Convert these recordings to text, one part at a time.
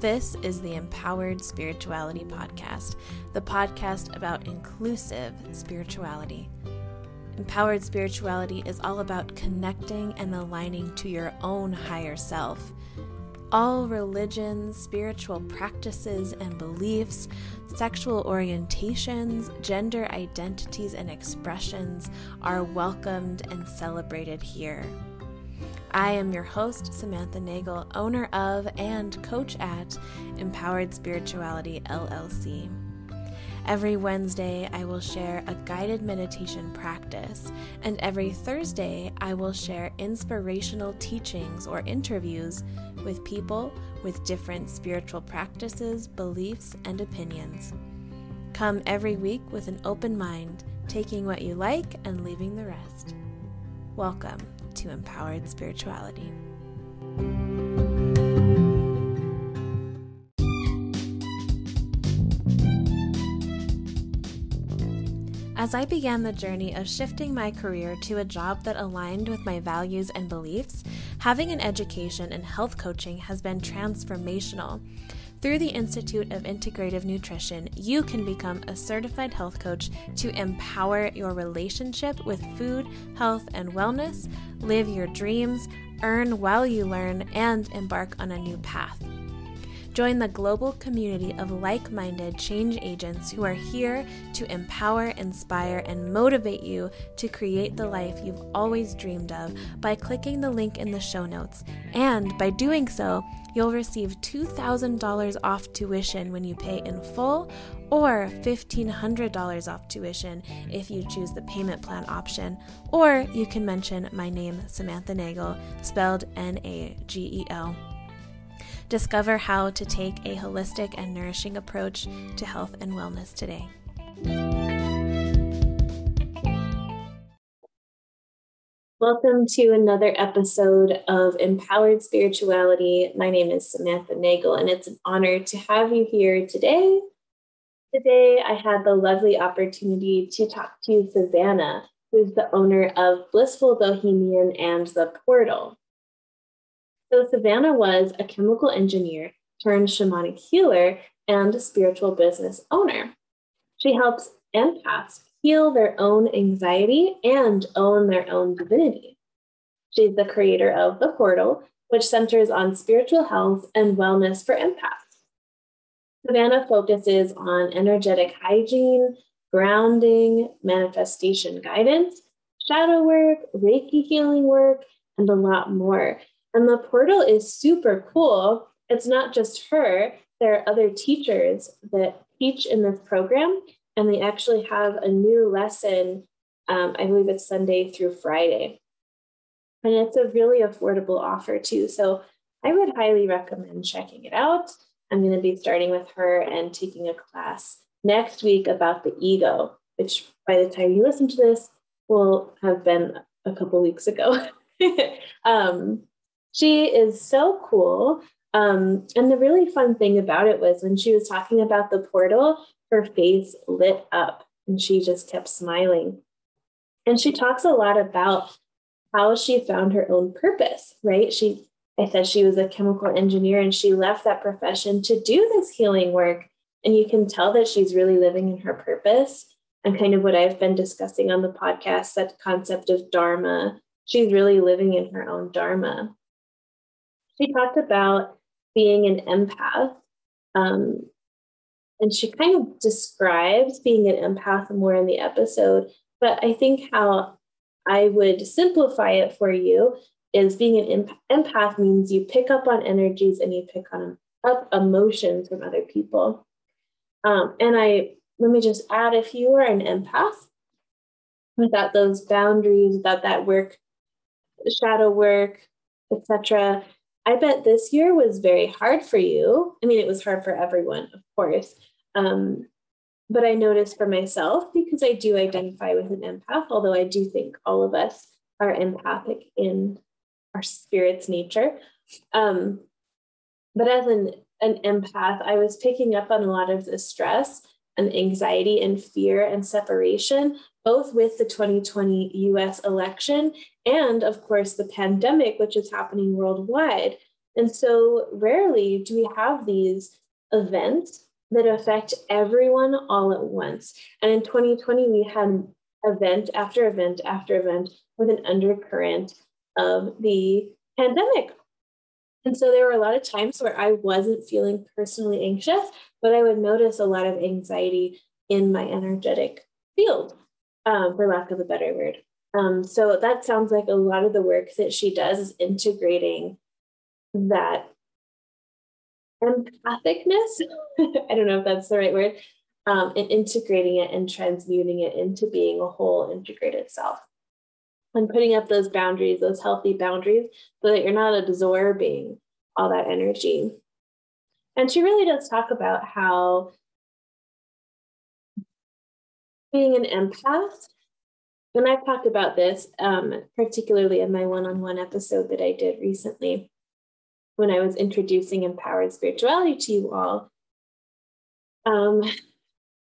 This is the Empowered Spirituality Podcast, the podcast about inclusive spirituality. Empowered spirituality is all about connecting and aligning to your own higher self. All religions, spiritual practices and beliefs, sexual orientations, gender identities, and expressions are welcomed and celebrated here. I am your host, Samantha Nagel, owner of and coach at Empowered Spirituality LLC. Every Wednesday, I will share a guided meditation practice, and every Thursday, I will share inspirational teachings or interviews with people with different spiritual practices, beliefs, and opinions. Come every week with an open mind, taking what you like and leaving the rest. Welcome to empowered spirituality. As I began the journey of shifting my career to a job that aligned with my values and beliefs, having an education in health coaching has been transformational. Through the Institute of Integrative Nutrition, you can become a certified health coach to empower your relationship with food, health, and wellness, live your dreams, earn while you learn, and embark on a new path. Join the global community of like minded change agents who are here to empower, inspire, and motivate you to create the life you've always dreamed of by clicking the link in the show notes. And by doing so, you'll receive $2,000 off tuition when you pay in full or $1,500 off tuition if you choose the payment plan option. Or you can mention my name, Samantha Nagel, spelled N A G E L. Discover how to take a holistic and nourishing approach to health and wellness today. Welcome to another episode of Empowered Spirituality. My name is Samantha Nagel, and it's an honor to have you here today. Today, I had the lovely opportunity to talk to Savannah, who's the owner of Blissful Bohemian and The Portal. So Savannah was a chemical engineer turned shamanic healer and spiritual business owner. She helps empaths heal their own anxiety and own their own divinity. She's the creator of The Portal, which centers on spiritual health and wellness for empaths. Savannah focuses on energetic hygiene, grounding, manifestation guidance, shadow work, Reiki healing work, and a lot more. And the portal is super cool. It's not just her, there are other teachers that teach in this program, and they actually have a new lesson. Um, I believe it's Sunday through Friday. And it's a really affordable offer, too. So I would highly recommend checking it out. I'm going to be starting with her and taking a class next week about the ego, which by the time you listen to this will have been a couple weeks ago. um, she is so cool. Um, and the really fun thing about it was when she was talking about the portal, her face lit up and she just kept smiling. And she talks a lot about how she found her own purpose, right? She, I said she was a chemical engineer and she left that profession to do this healing work. And you can tell that she's really living in her purpose and kind of what I've been discussing on the podcast that concept of Dharma. She's really living in her own Dharma she talked about being an empath. Um, and she kind of describes being an empath more in the episode. But I think how I would simplify it for you is being an empath means you pick up on energies and you pick on up emotions from other people. Um, and I let me just add if you are an empath without those boundaries, without that work, shadow work, etc., I bet this year was very hard for you. I mean, it was hard for everyone, of course. Um, but I noticed for myself because I do identify with an empath, although I do think all of us are empathic in our spirit's nature. Um, but as an, an empath, I was picking up on a lot of the stress and anxiety and fear and separation, both with the 2020 US election and, of course, the pandemic, which is happening worldwide. And so rarely do we have these events that affect everyone all at once. And in 2020, we had event after event after event with an undercurrent of the pandemic. And so there were a lot of times where I wasn't feeling personally anxious, but I would notice a lot of anxiety in my energetic field, um, for lack of a better word. Um, so that sounds like a lot of the work that she does is integrating that empathicness. I don't know if that's the right word, um, and integrating it and transmuting it into being a whole integrated self. And putting up those boundaries, those healthy boundaries, so that you're not absorbing all that energy. And she really does talk about how being an empath, and I've talked about this um, particularly in my one on one episode that I did recently when I was introducing empowered spirituality to you all. Um,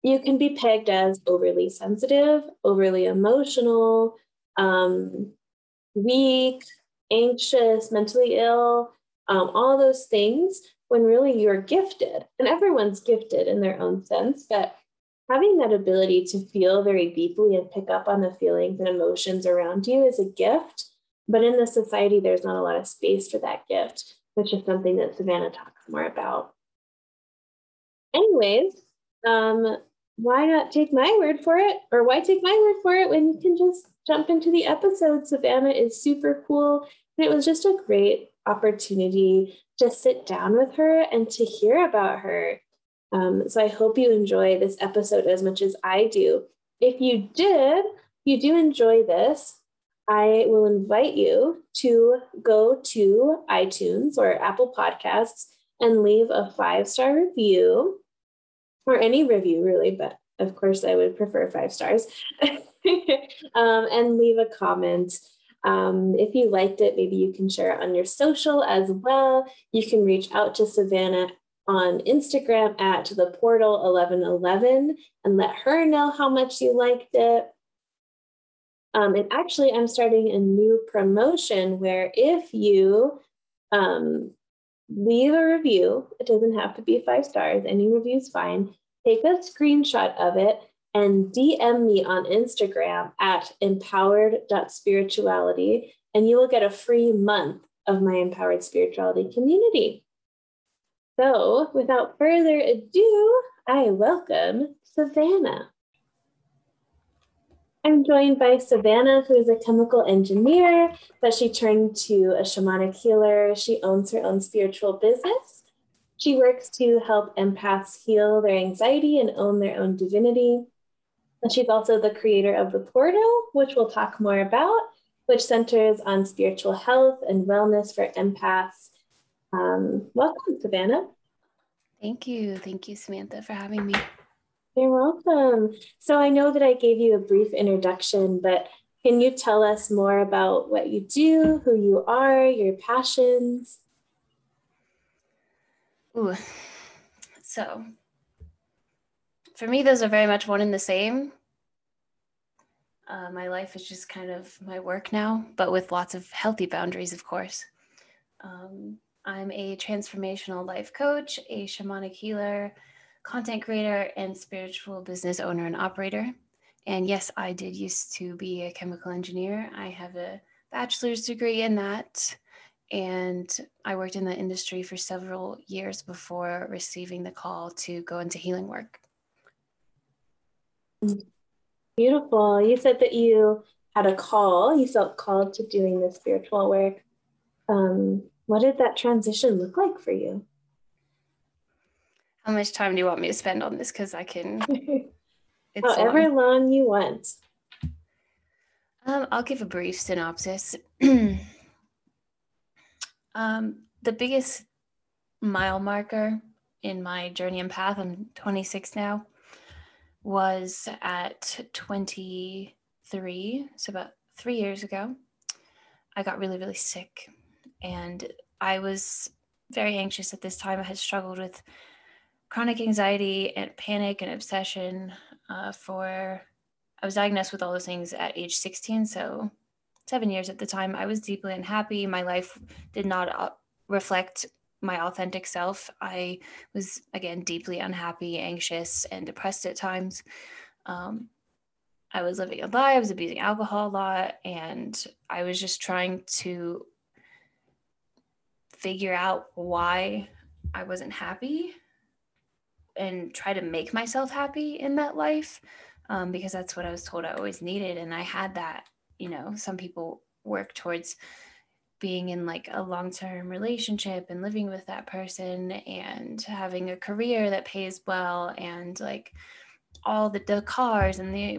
you can be pegged as overly sensitive, overly emotional, um, weak, anxious, mentally ill, um, all those things when really you're gifted. And everyone's gifted in their own sense, but having that ability to feel very deeply and pick up on the feelings and emotions around you is a gift. But in the society, there's not a lot of space for that gift, which is something that Savannah talks more about. Anyways, um, why not take my word for it? Or why take my word for it when you can just jump into the episode? Savannah is super cool. And it was just a great opportunity to sit down with her and to hear about her. Um, so I hope you enjoy this episode as much as I do. If you did, you do enjoy this, I will invite you to go to iTunes or Apple Podcasts and leave a five star review or any review, really, but of course, I would prefer five stars. um, and leave a comment. Um, if you liked it, maybe you can share it on your social as well. You can reach out to Savannah on Instagram at the portal 1111 and let her know how much you liked it. Um, and actually, I'm starting a new promotion where if you um, leave a review. It doesn't have to be five stars, any review is fine. Take a screenshot of it and DM me on Instagram at empowered.spirituality, and you will get a free month of my empowered spirituality community. So, without further ado, I welcome Savannah. I'm joined by Savannah, who is a chemical engineer, but she turned to a shamanic healer. She owns her own spiritual business. She works to help empaths heal their anxiety and own their own divinity. And she's also the creator of The Portal, which we'll talk more about, which centers on spiritual health and wellness for empaths. Um, welcome, Savannah. Thank you. Thank you, Samantha, for having me. You're welcome. So I know that I gave you a brief introduction, but can you tell us more about what you do, who you are, your passions? Ooh. So for me, those are very much one and the same. Uh, my life is just kind of my work now, but with lots of healthy boundaries, of course. Um, I'm a transformational life coach, a shamanic healer, content creator, and spiritual business owner and operator. And yes, I did used to be a chemical engineer. I have a bachelor's degree in that. And I worked in the industry for several years before receiving the call to go into healing work. Beautiful. You said that you had a call, you felt called to doing this spiritual work. Um, what did that transition look like for you? How much time do you want me to spend on this? Because I can. However long. long you want. Um, I'll give a brief synopsis. um, the biggest mile marker in my journey and path, I'm 26 now, was at 23, so about three years ago. I got really, really sick. And I was very anxious at this time. I had struggled with chronic anxiety and panic and obsession uh, for i was diagnosed with all those things at age 16 so seven years at the time i was deeply unhappy my life did not uh, reflect my authentic self. I was, again, deeply unhappy, anxious, and depressed at times. Um, I was living a lie, I was abusing alcohol a lot, and I was just trying to figure out why I wasn't happy and try to make myself happy in that life um, because that's what I was told I always needed. And I had that, you know, some people work towards being in like a long term relationship and living with that person and having a career that pays well and like all the, the cars and the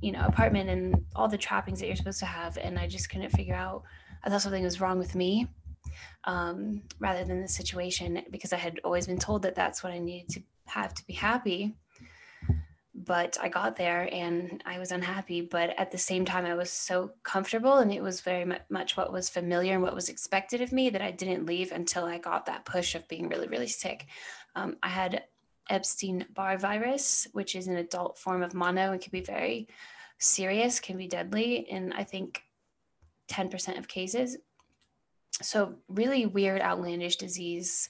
you know apartment and all the trappings that you're supposed to have and i just couldn't figure out i thought something was wrong with me um, rather than the situation because i had always been told that that's what i needed to have to be happy but I got there and I was unhappy. But at the same time, I was so comfortable and it was very much what was familiar and what was expected of me that I didn't leave until I got that push of being really, really sick. Um, I had Epstein Barr virus, which is an adult form of mono and can be very serious, can be deadly in, I think, 10% of cases. So, really weird, outlandish disease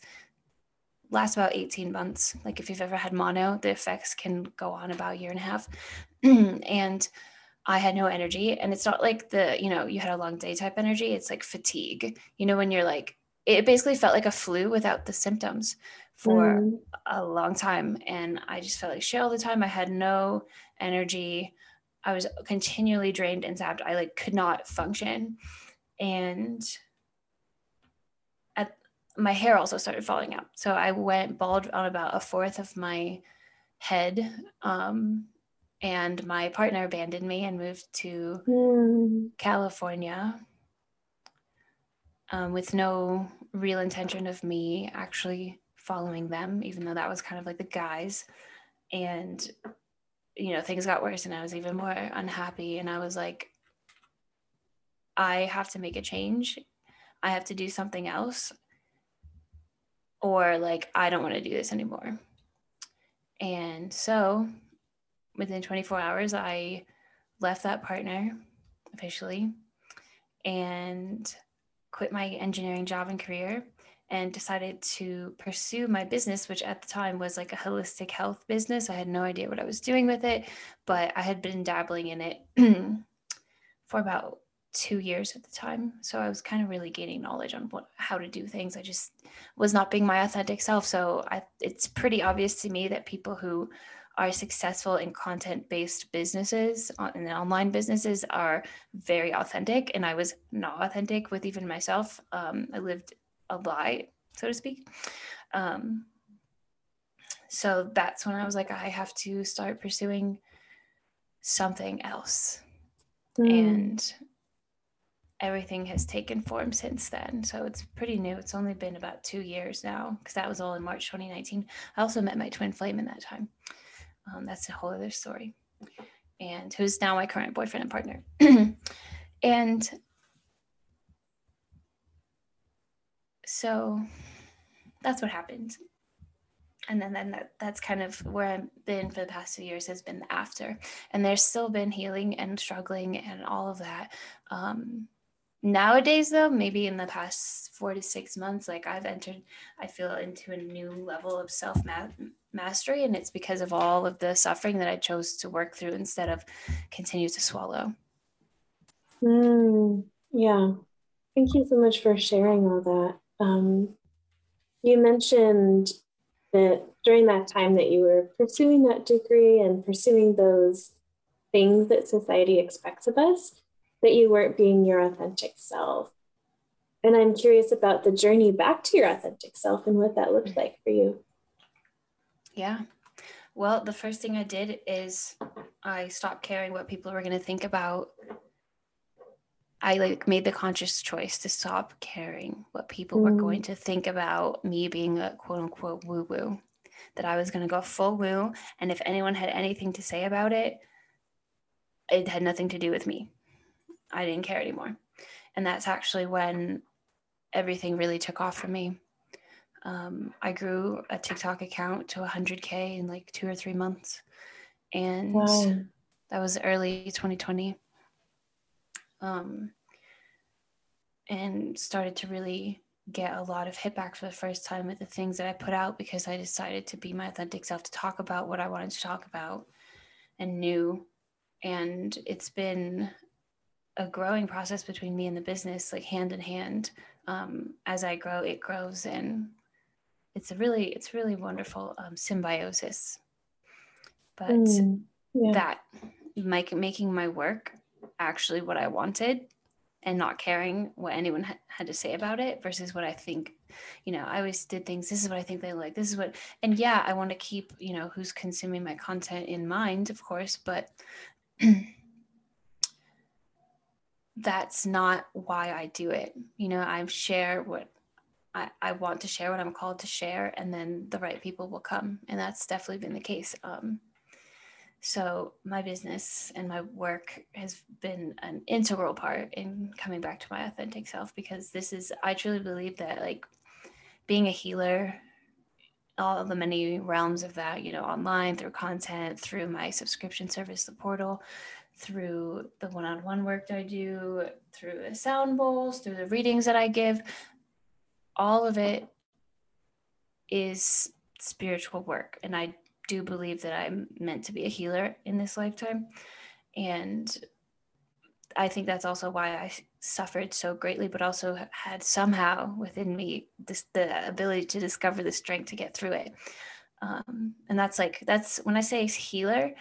lasts about 18 months. Like if you've ever had mono, the effects can go on about a year and a half. and I had no energy. And it's not like the, you know, you had a long day type energy. It's like fatigue. You know, when you're like, it basically felt like a flu without the symptoms for mm. a long time. And I just felt like shit all the time. I had no energy. I was continually drained and zapped. I like could not function. And my hair also started falling out. So I went bald on about a fourth of my head. Um, and my partner abandoned me and moved to mm. California um, with no real intention of me actually following them, even though that was kind of like the guise. And, you know, things got worse and I was even more unhappy. And I was like, I have to make a change. I have to do something else or like I don't want to do this anymore. And so within 24 hours, I left that partner officially and quit my engineering job and career and decided to pursue my business, which at the time was like a holistic health business. I had no idea what I was doing with it, but I had been dabbling in it for about two years at the time. So i was kind of really gaining knowledge on what how to do things. I just was not being my authentic self. So I, it's pretty obvious to me that people who are successful in content based businesses and online businesses are very authentic. And i was not authentic with even myself. Um, i lived a lie so to speak. Um, so that's when i was like i have to start pursuing something else. Mm. and everything has taken form since then. So it's pretty new. It's only been about two years now because that was all in March 2019. I also met my twin flame in that time. Um, that's a whole other story. And who's now my current boyfriend and partner. and so that's what happened. And then, then that, that's kind of where I've been for the past two years has been after. And there's still been healing and struggling and all of that. Um, nowadays though maybe in the past four to six months like i've entered i feel into a new level of self mastery and it's because of all of the suffering that i chose to work through instead of continue to swallow. Mm, yeah. Thank you so much for sharing all that. Um, you mentioned that during that time that you were pursuing that degree and pursuing those things that society expects of us that you weren't being your authentic self. And I'm curious about the journey back to your authentic self and what that looked like for you. Yeah. Well, the first thing I did is I stopped caring what people were going to think about. I like made the conscious choice to stop caring what people mm. were going to think about me being a quote unquote woo woo. That I was going to go full woo. And if anyone had anything to say about it, it had nothing to do with me. I didn't care anymore. And that's actually when everything really took off for me. Um, I grew a TikTok account to 100K in like two or three months. And wow. that was early 2020. Um, and started to really get a lot of hitback for the first time with the things that I put out because I decided to be my authentic self to talk about what I wanted to talk about and knew. And it's been a growing process between me and the business, like hand in hand. Um, as I grow, it grows, and it's a really, it's really wonderful um, symbiosis. But mm, yeah. that, like making my work actually what I wanted and not caring what anyone ha- had to say about it versus what I think, you know, I always did things. This is what I think they like. This is what, and yeah, I want to keep, you know, who's consuming my content in mind, of course, but that's not why I do it. You know, I share what I, I want to share, what I'm called to share, and then the right people will come. And that's definitely been the case. Um, so my business and my work has been an integral part in coming back to my authentic self because this is I truly believe that like being a healer all the many realms of that, you know, online through content, through my subscription service, the portal, through the one-on-one work that I do, through the sound bowls, through the readings that I give, all of it is spiritual work. And I do believe that I'm meant to be a healer in this lifetime. And I think that's also why I suffered so greatly, but also had somehow within me this the ability to discover the strength to get through it. Um, and that's like that's when I say healer,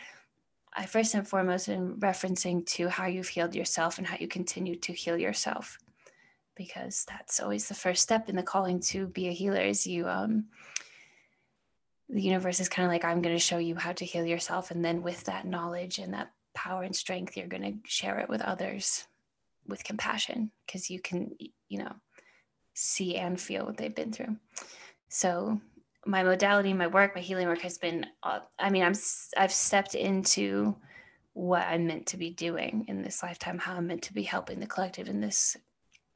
I first and foremost am referencing to how you've healed yourself and how you continue to heal yourself, because that's always the first step in the calling to be a healer. Is you um, the universe is kind of like, I'm going to show you how to heal yourself. And then with that knowledge and that power and strength, you're going to share it with others with compassion because you can, you know, see and feel what they've been through. So my modality, my work, my healing work has been, uh, I mean, I'm, I've stepped into what I'm meant to be doing in this lifetime, how I'm meant to be helping the collective in this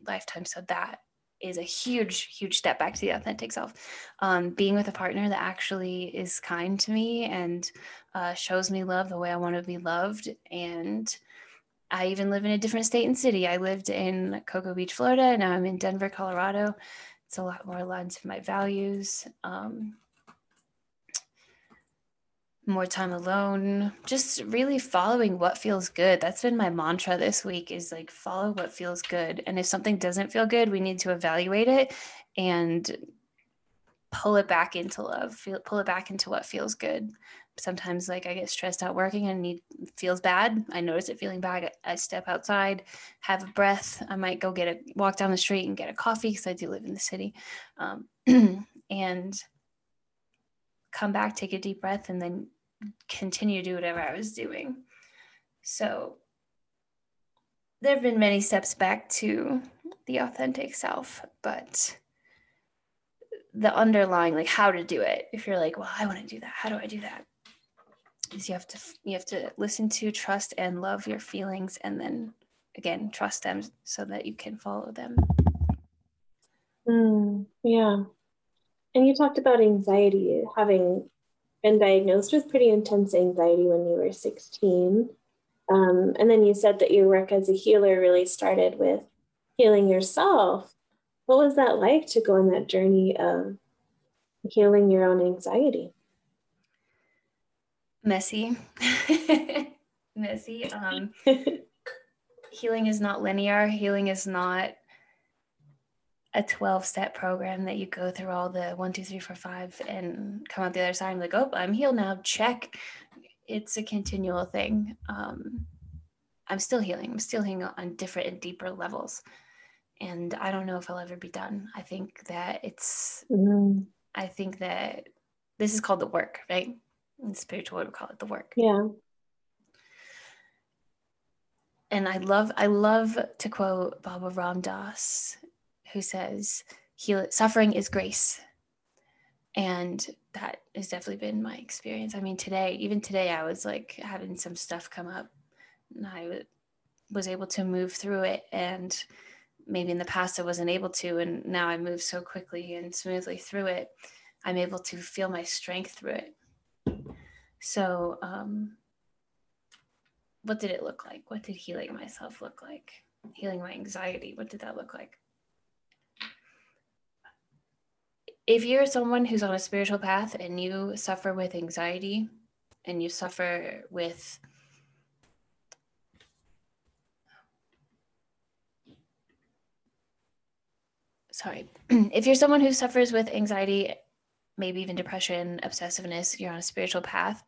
lifetime. So that is a huge, huge step back to the authentic self. Um, being with a partner that actually is kind to me and uh, shows me love the way I want to be loved. And I even live in a different state and city. I lived in Cocoa Beach, Florida. Now I'm in Denver, Colorado. It's a lot more aligned to my values. Um, more time alone just really following what feels good that's been my mantra this week is like follow what feels good and if something doesn't feel good we need to evaluate it and pull it back into love feel, pull it back into what feels good sometimes like i get stressed out working and need feels bad. I notice it feeling bad. I step outside have a breath. I might go get a walk down the street and get a coffee because i do live in the city. Um, and come back take a deep breath and then continue to do whatever I was doing. So there have been many steps back to the authentic self, but the underlying like how to do it. If you're like well i want to do that. How do i do that is you have to you have to listen to trust and love your feelings and then again trust them so that you can follow them mm, yeah and you talked about anxiety having been diagnosed with pretty intense anxiety when you were 16. Um, and then you said that your work as a healer really started with healing yourself. What was that like to go on that journey of healing your own anxiety? Messy. Messy. Um, healing is not linear. Healing is not a 12 step program that you go through all the one, two, three, four, five, and come out the other side and like, oh, I'm healed now. Check. It's a continual thing. Um, I'm still healing. I'm still healing on different and deeper levels. And I don't know if I'll ever be done. I think that it's, mm-hmm. I think that this is called the work, right? In spiritual, we call it the work. Yeah. And I love, I love to quote Baba Ram Dass who says heal suffering is grace and that has definitely been my experience i mean today even today i was like having some stuff come up and I was able to move through it and maybe in the past i wasn't able to and now i move so quickly and smoothly through it i'm able to feel my strength through it so um, what did it look like? What did healing myself look like? Healing my anxiety what did that look like? If you're someone who's on a spiritual path and you suffer with anxiety and you suffer with sorry. If you're someone who suffers with anxiety maybe even depression obsessiveness you're on a spiritual path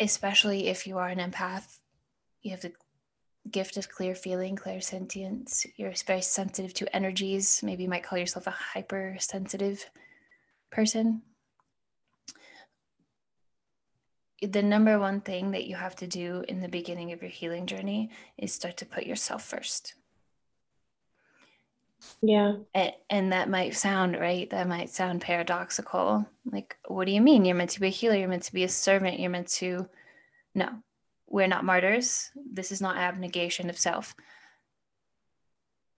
especially if you are an empath you have the gift of clear feeling, clear sentience. You're very sensitive to energies. Maybe you might call yourself a hypersensitive person. The number one thing that you have to do in the beginning of your healing journey is start to put yourself first. Yeah. And, and that might sound right. That might sound paradoxical. Like, what do you mean? You're meant to be a healer. You're meant to be a servant. You're meant to. No, we're not martyrs. This is not abnegation of self.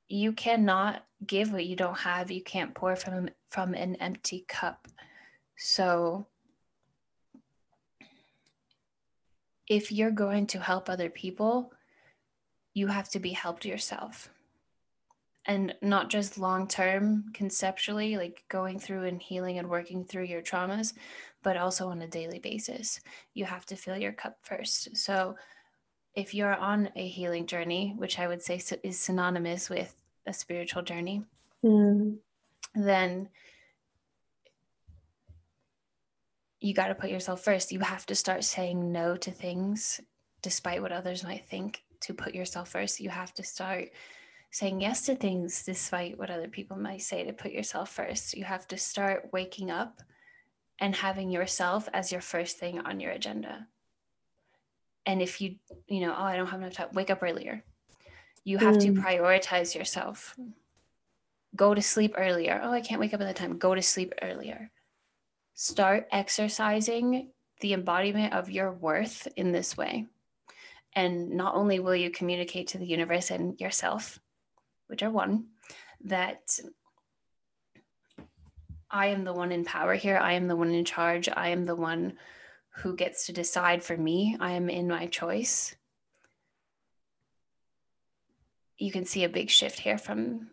You cannot give what you don't have. You can't pour from from an empty cup. So if you're going to help other people, you have to be helped yourself and not just long term conceptually, like going through and healing and working through your traumas, but also on a daily basis. You have to fill your cup first. So, if you're on a healing journey, which I would say is synonymous with a spiritual journey, mm. then you got to put yourself first. You have to start saying no to things despite what others might think to put yourself first. You have to start saying yes to things despite what other people might say to put yourself first. You have to start waking up and having yourself as your first thing on your agenda. And if you, you know, oh, I don't have enough time, wake up earlier. You have mm. to prioritize yourself. Go to sleep earlier. Oh, I can't wake up at the time. Go to sleep earlier. Start exercising the embodiment of your worth in this way. And not only will you communicate to the universe and yourself, which are one, that I am the one in power here. I am the one in charge. I am the one who gets to decide for me. I am in my choice. You can see a big shift here from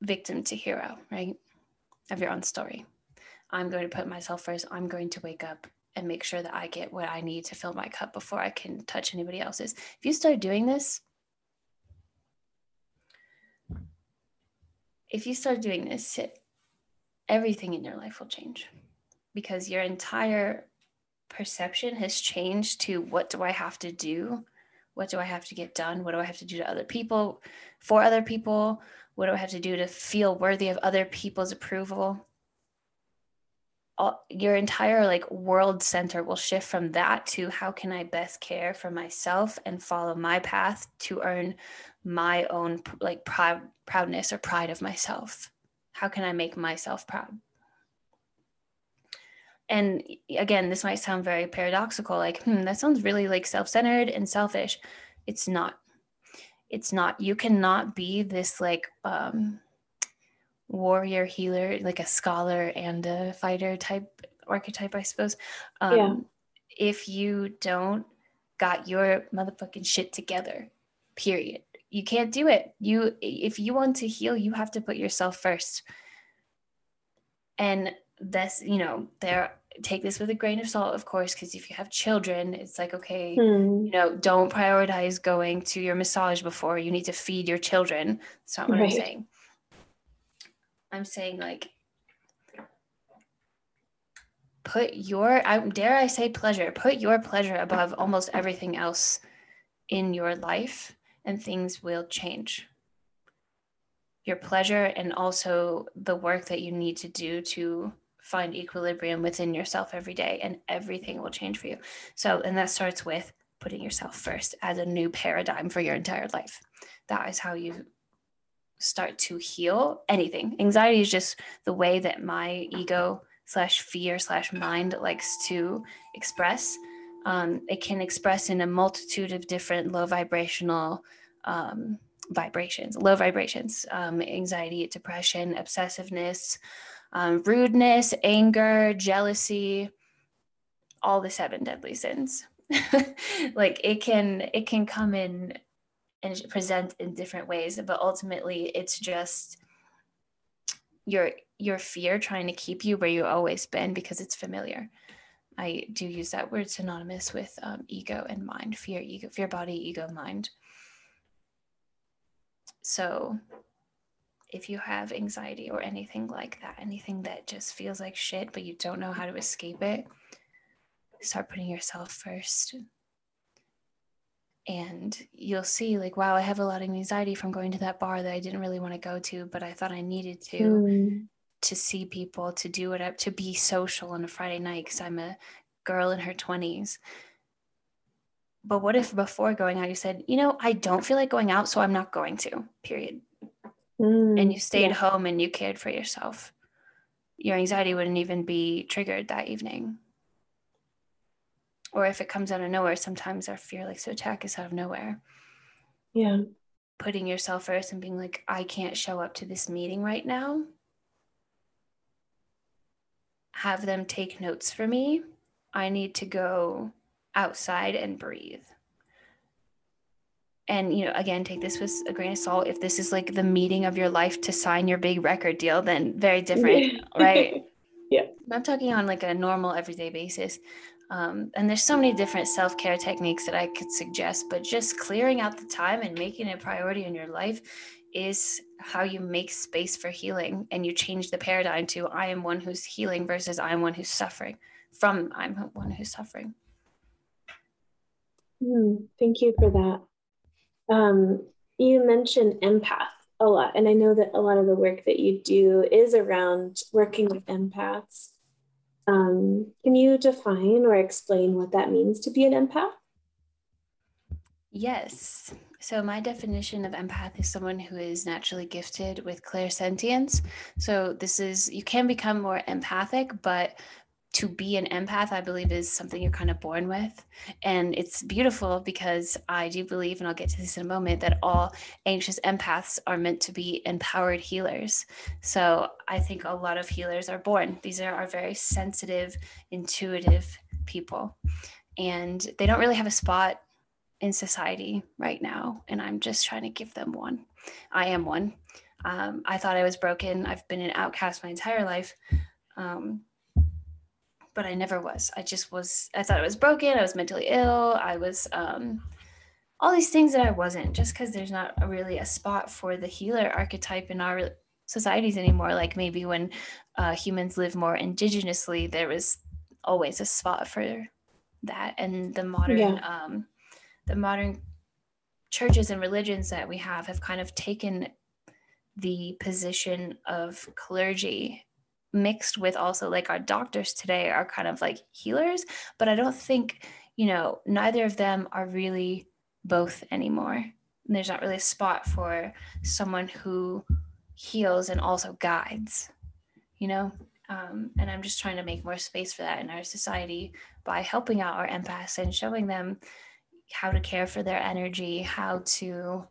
victim to hero, right? Of your own story. I'm going to put myself first. I'm going to wake up and make sure that I get what I need to fill my cup before I can touch anybody else's. If you start doing this, if you start doing this, everything in your life will change because your entire perception has changed to what do I have to do? What do I have to get done? What do I have to do to other people, for other people? What do I have to do to feel worthy of other people's approval? All, your entire like world center will shift from that to how can I best care for myself and follow my path to earn my own like proud proudness or pride of myself? How can i make myself proud? And again this might sound very paradoxical like hmm that sounds really like self-centered and selfish. It's not. It's not. You cannot be this like um warrior healer like a scholar and a fighter type archetype i suppose. Um yeah. if you don't got your motherfucking shit together period. You can't do it. You if you want to heal you have to put yourself first. And this you know there take this with a grain of salt of course because if you have children it's like okay hmm. you know don't prioritize going to your massage before. You need to feed your children. That's not what right. i'm saying i'm saying like put your I dare I say pleasure, put your pleasure above almost everything else in your life and things will change. Your pleasure and also the work that you need to do to find equilibrium within yourself every day, and everything will change for you. So, and that starts with putting yourself first as a new paradigm for your entire life. That is how you start to heal anything. Anxiety is just the way that my ego slash fear slash mind likes to express um, it can express in a multitude of different low vibrational um, vibrations, low vibrations, um, anxiety, depression, obsessiveness, um, rudeness, anger, jealousy, all the seven deadly sins. like it can it can come in and present in different ways, but ultimately it's just your your fear trying to keep you where you always been because it's familiar. I do use that word synonymous with um, ego and mind fear ego fear body ego mind. So if you have anxiety or anything like that anything that just feels like shit but you don't know how to escape it start putting yourself first and you'll see like wow i have a lot of anxiety from going to that bar that i didn't really want to go to but i thought i needed to mm. to see people to do it up to be social on a friday night because i'm a girl in her 20s but what if before going out you said you know i don't feel like going out so i'm not going to period mm. and you stayed yeah. home and you cared for yourself your anxiety wouldn't even be triggered that evening or if it comes out of nowhere sometimes our fear likes to attack us out of nowhere. Yeah. Putting yourself first and being like i can't show up to this meeting right now. Have them take notes for me. I need to go outside and breathe. And you know again take this with a grain of salt. If this is like the meeting of your life to sign your big record deal then very different right? Yeah. I'm talking on like a normal everyday basis um, and there's so many different self care techniques that I could suggest, but just clearing out the time and making it a priority in your life is how you make space for healing and you change the paradigm to I am one who's healing versus I am one who's suffering from I'm one who's suffering. Mm, thank you for that. Um, you mentioned empath a lot, and I know that a lot of the work that you do is around working with empaths. Um, can you define or explain what that means to be an empath? Yes. So, my definition of empath is someone who is naturally gifted with clairsentience. So, this is, you can become more empathic, but to be an empath, I believe, is something you're kind of born with. And it's beautiful because I do believe, and I'll get to this in a moment, that all anxious empaths are meant to be empowered healers. So I think a lot of healers are born. These are, are very sensitive, intuitive people. And they don't really have a spot in society right now. And I'm just trying to give them one. I am one. Um, I thought I was broken. I've been an outcast my entire life. Um, but I never was. I just was, I thought I was broken. I was mentally ill. I was, um, all these things that I wasn't just because there's not really a spot for the healer archetype in our societies anymore. Like maybe when uh, humans live more indigenously, there was always a spot for that. And the modern, yeah. um, the modern churches and religions that we have have kind of taken the position of clergy mixed with also like our doctors today are kind of like healers but i don't think you know neither of them are really both anymore. And there's not really a spot for someone who heals and also guides you know? Um, and i'm just trying to make more space for that in our society by helping out our empaths and showing them how to care for their energy how to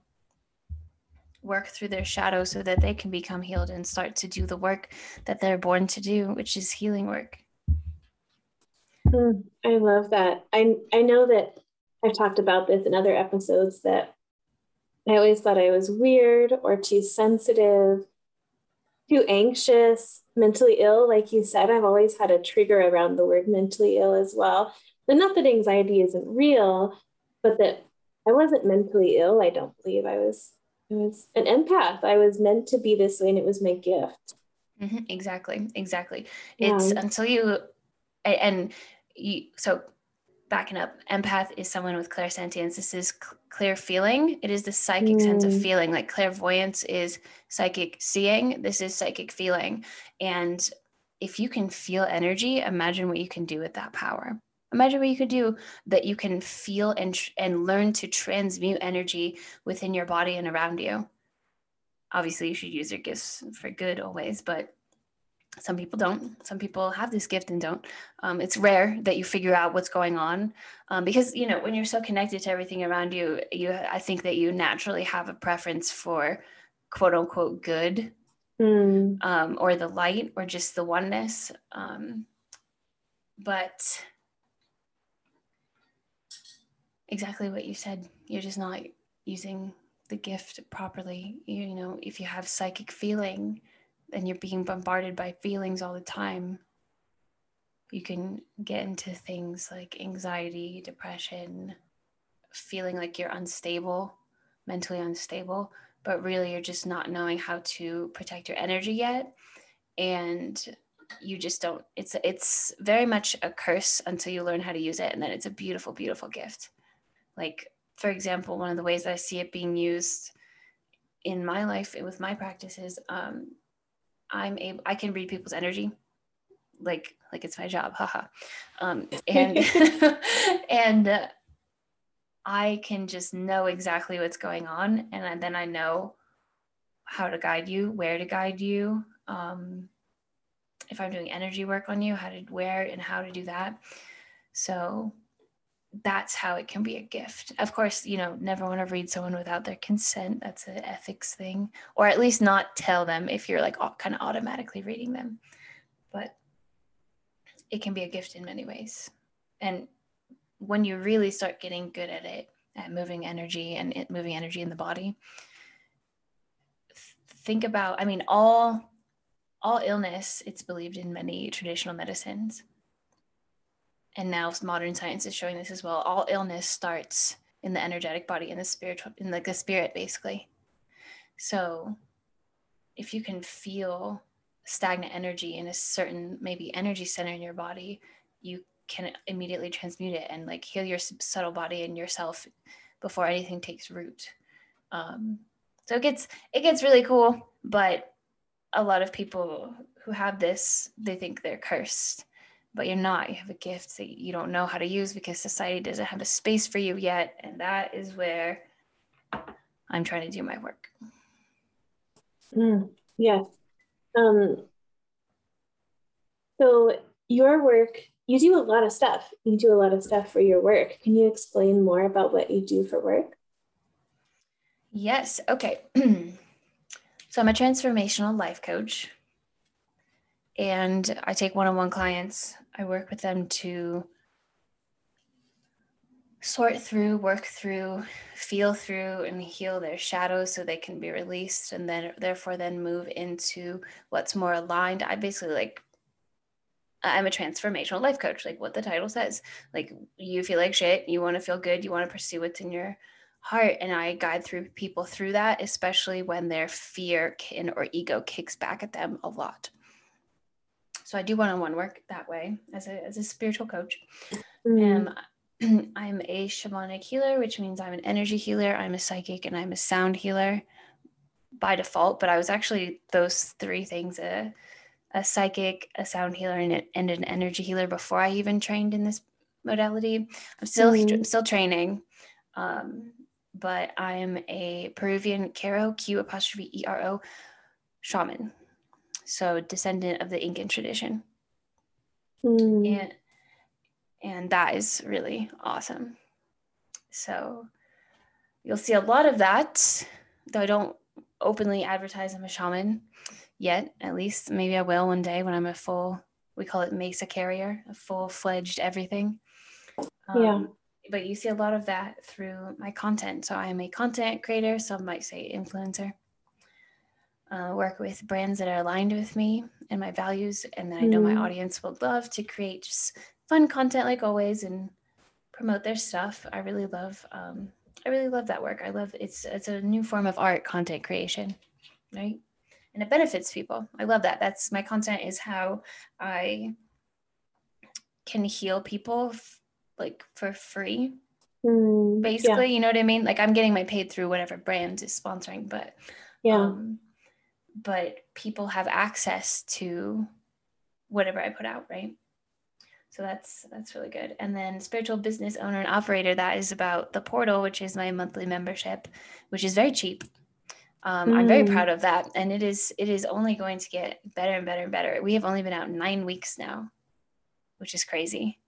work through their shadow so that they can become healed and start to do the work that they're born to do, which is healing work. Mm, I love that. I I know that I've talked about this in other episodes that I always thought I was weird or too sensitive, too anxious, mentally ill. Like you said, I've always had a trigger around the word mentally ill as well. And not that anxiety isn't real, but that I wasn't mentally ill. I don't believe I was I was an empath. I was meant to be this way, and it was my gift. Mm-hmm. Exactly. Exactly. Yeah. It's until you, and you, so backing up, empath is someone with clairsentience. This is clear feeling. It is the psychic mm. sense of mm. feeling. Like clairvoyance is psychic seeing. This is psychic feeling. And if you can feel energy, imagine what you can do with that power. Imagine what you could do that you can feel and and learn to transmute energy within your body and around you. Obviously, you should use your gifts for good always, but some people don't. Some people have this gift and don't. Um, it's rare that you figure out what's going on um, because you know when you're so connected to everything around you, you I think that you naturally have a preference for quote unquote good mm. um, or the light or just the oneness. Um, but exactly what you said. You're just not using the gift properly. You, you know, if you have psychic feeling, and you're being bombarded by feelings all the time, you can get into things like anxiety, depression, feeling like you're unstable, mentally unstable, but really you're just not knowing how to protect your energy yet. And you just don't it's it's very much a curse until you learn how to use it and then it's a beautiful beautiful gift like for example one of the ways i see it being used in my life with my practices um, i'm able i can read people's energy. Like like it's my job haha. Um, and and uh, i can just know exactly what's going on and then i know how to guide you where to guide you um, if i'm doing energy work on you how to where and how to do that. So that's how it can be a gift. Of course, you know, never want to read someone without their consent. That's an ethics thing, or at least not tell them if you're like kind of automatically reading them. But it can be a gift in many ways. And when you really start getting good at it, at moving energy and it, moving energy in the body, think about, I mean, all all illness, it's believed in many traditional medicines and now modern science is showing this as well. All illness starts in the energetic body in the spiritual in like the spirit basically. So if you can feel stagnant energy in a certain maybe energy center in your body you can immediately transmute it and like heal your subtle body and yourself before anything takes root. Um, so it gets it gets really cool but a lot of people who have this they think they're cursed but you're not. You have a gift that you don't know how to use because society doesn't have a space for you yet. And that is where I'm trying to do my work. Mm, yes. Um, so, your work, you do a lot of stuff. You do a lot of stuff for your work. Can you explain more about what you do for work? Yes. Okay. so, I'm a transformational life coach and I take one on one clients. I work with them to sort through, work through, feel through, and heal their shadows so they can be released and then, therefore, then move into what's more aligned. I basically like, I'm a transformational life coach, like what the title says. Like, you feel like shit, you want to feel good, you want to pursue what's in your heart and i guide through people through that especially when their fear or ego kicks back at them a lot so I do one-on-one work that way as a, as a spiritual coach. Mm. Um, I'm a shamanic healer, which means I'm an energy healer, I'm a psychic, and I'm a sound healer by default. But I was actually those three things a, a psychic, a sound healer, and, and an energy healer before I even trained in this modality. I'm still mm. still training, um, but I'm a Peruvian Q'ero Q apostrophe E R O shaman so descendant of the Incan tradition. Mm. And and that is really awesome. So you'll see a lot of that, though I don't openly advertise I'm a shaman yet. At least maybe I will one day when I'm a full, we call it mesa carrier, a full fledged everything. Um, yeah. But you see a lot of that through my content. So I am a content creator, some might say influencer uh, work with brands that are aligned with me and my values. And then I know mm. my audience will love to create just fun content like always and promote their stuff. I really love, um, I really love that work. I love it's it's a new form of art content creation, right? And it benefits people. I love that. That's my content is how I can heal people f- like for free. Mm, basically, yeah. you know what I mean? Like I'm getting my paid through whatever brand is sponsoring, but yeah. Um, but people have access to whatever I put out, right? So that's that's really good. And then spiritual business owner and operator, that is about the portal, which is my monthly membership, which is very cheap. Um, mm. I'm very hmm. proud of that, and it is it is only going to get better and better and better. We have only been out nine weeks now, which is crazy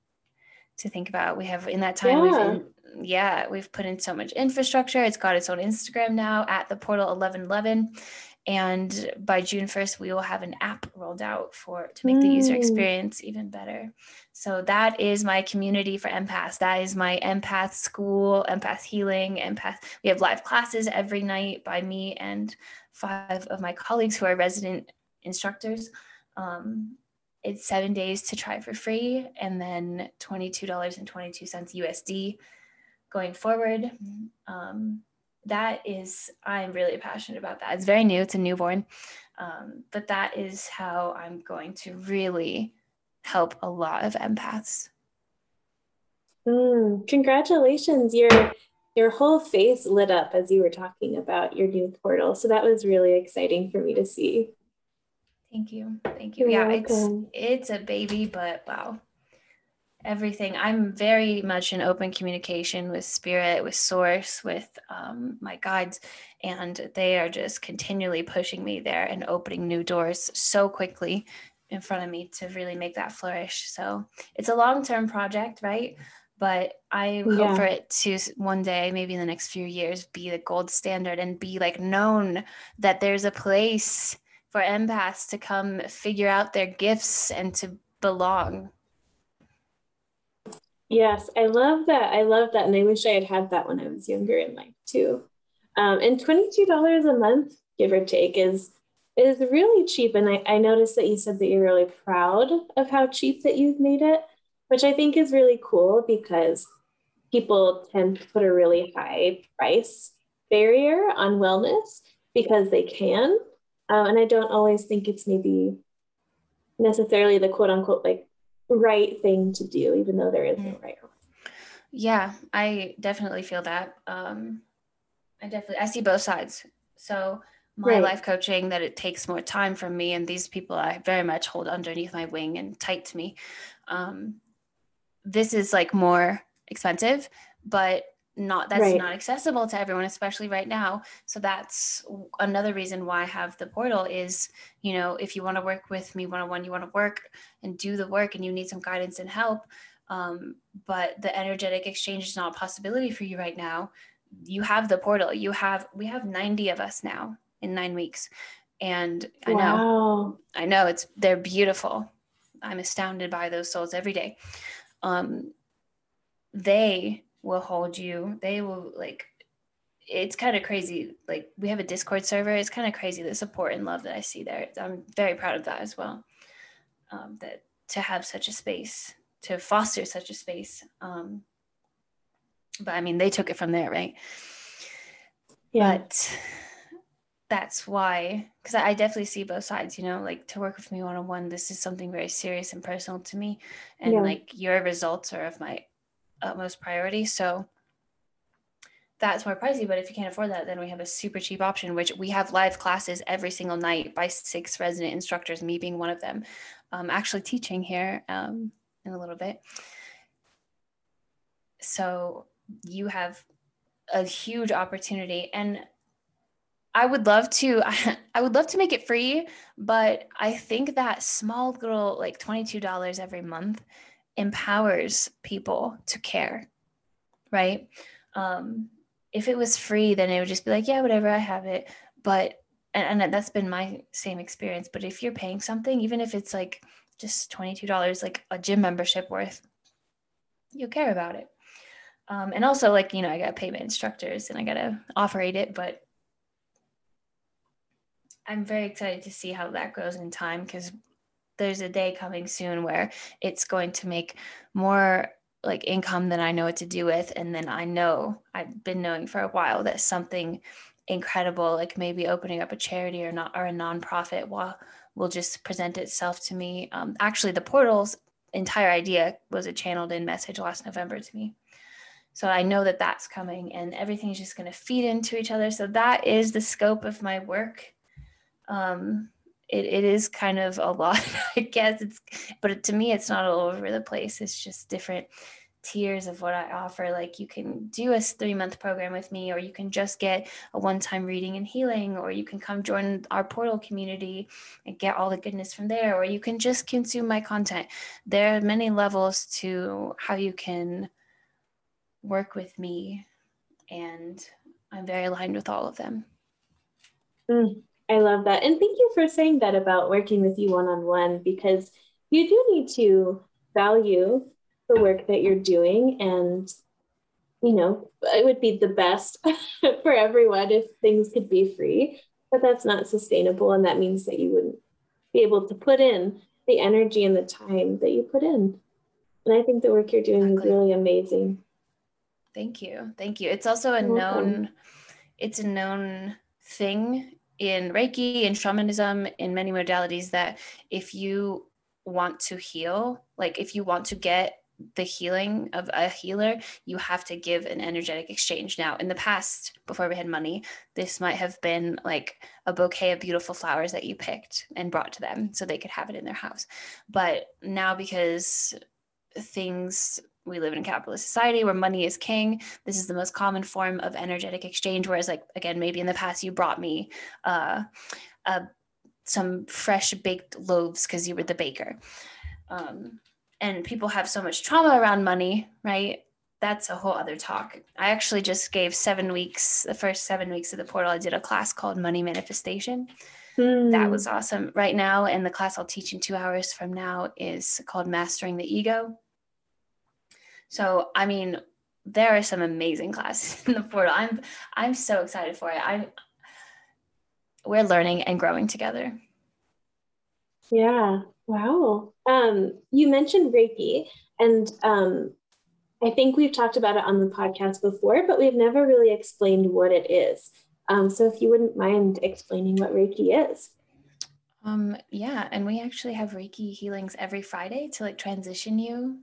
to think about. We have in that time yeah. we've yeah we've put in so much infrastructure. It's got its own Instagram now at the portal 1111 and by June 1st, we will have an app rolled out for to make mm. the user mm. experience even better. So that is my community for empaths. That is my empath school, empath healing, empath. We have live classes every night by me and five of my colleagues who are resident instructors. Um, it's seven days to try for free and then $22.22 USD going forward. Um, that is, I'm really passionate about that. It's very new, it's a newborn, um, but that is how I'm going to really help a lot of empaths. Mm, congratulations. Your your whole face lit up as you were talking about your new portal. So that was really exciting for me to see. Thank you. Thank you. You're yeah, welcome. it's it's a baby, but wow. Everything. I'm very much in open communication with spirit, with source, with um, my guides, and they are just continually pushing me there and opening new doors so quickly in front of me to really make that flourish. So it's a long term project, right? But I yeah. hope for it to one day, maybe in the next few years, be the gold standard and be like known that there's a place for empaths to come figure out their gifts and to belong. Yes, I love that. I love that. And I wish I had had that when I was younger in life too. Um, and $22 a month, give or take, is is really cheap. And I, I noticed that you said that you're really proud of how cheap that you've made it, which I think is really cool because people tend to put a really high price barrier on wellness because they can. Um, and I don't always think it's maybe necessarily the quote unquote like right thing to do, even though there is no mm. right or Yeah, I definitely feel that. Um, I definitely I see both sides. So my right. life coaching that it takes more time from me, and these people I very much hold underneath my wing and tight to me. Um, this is like more expensive, but not that's right. not accessible to everyone especially right now. So that's another reason why i have the portal is you know if you want to work with me one-on-one you want to work and do the work and you need some guidance and help um, but the energetic exchange is not a possibility for you right now. You have the portal. You have we have 90 of us now in nine weeks. And i wow. know i know it's they're beautiful. I'm astounded by those souls every day. Um, they will hold you. They will like it's kind of crazy. Like we have a Discord server. It's kind of crazy the support and love that I see there. I'm very proud of that as well. Um, that to have such a space, to foster such a space. Um, but I mean, they took it from there, right? Yeah. But that's why, because I definitely see both sides. You know, like to work with me one on one, this is something very serious and personal to me, and yeah. like your results are of my utmost priority. So that's more pricey. But if you can't afford that, then we have a super cheap option, which we have live classes every single night by six resident instructors, me being one of them, actually teaching here um, in a little bit. So you have a huge opportunity and I would love to I would love to make it free, but I think that small little like $22 every month empowers people to care, right? Um, if it was free, then it would just be like, yeah, whatever, I have it. But, and, and that's been my same experience. But if you're paying something, even if it's like just $22, like a gym membership worth, you care about it. Um, and also, like, you know, I got payment instructors and I got to operate it, but I'm very excited to see how that goes in time because there's a day coming soon where it's going to make more like income than I know what to do with. And then I know I've been knowing for a while that something incredible, like maybe opening up a charity or not or a nonprofit will will just present itself to me. Um, actually, the portal's entire idea was a channeled in message last November to me. So I know that that's coming and everything's just going to feed into each other. So that is the scope of my work. Um, it, it is kind of a lot, I guess. It's but to me, it's not all over the place. It's just different tiers of what I offer. Like you can do a three month program with me, or you can just get a one time reading and healing, or you can come join our portal community and get all the goodness from there, or you can just consume my content. There are many levels to how you can work with me, and I'm very aligned with all of them. Mm. I love that. And thank you for saying that about working with you one on one because you do need to value the work that you're doing. And, you know, it would be the best for everyone if things could be free, but that's not sustainable. And that means that you wouldn't be able to put in the energy and the time that you put in. And I think the work you're doing exactly. is really amazing. Thank you. Thank you. It's also a known it's a known thing in Reiki in shamanism in many modalities that if you want to heal, like if you want to get the healing of a healer, you have to give an energetic exchange. Now, in the past, before we had money, this might have been like a bouquet of beautiful flowers that you picked and brought to them so they could have it in their house. But now, because things we live in a capitalist society where money is king this is the most common form of energetic exchange whereas like again maybe in the past you brought me uh, uh some fresh baked loaves because you were the baker um, and people have so much trauma around money, right? That's a whole other talk. I actually just gave seven weeks, the first seven weeks of the portal, I did a class called Money Manifestation. Mm. That was awesome. Right now, and the class I'll teach in two hours from now is called Mastering the Ego. So, I mean, there are some amazing classes in the portal. I'm I'm so excited for it. I'm we're learning and growing together. Yeah. Wow. Um, you mentioned Reiki, and um, I think we've talked about it on the podcast before, but we've never really explained what it is. Um, so if you wouldn't mind explaining what Reiki is. Um, yeah, and we actually have Reiki healings every Friday to like transition you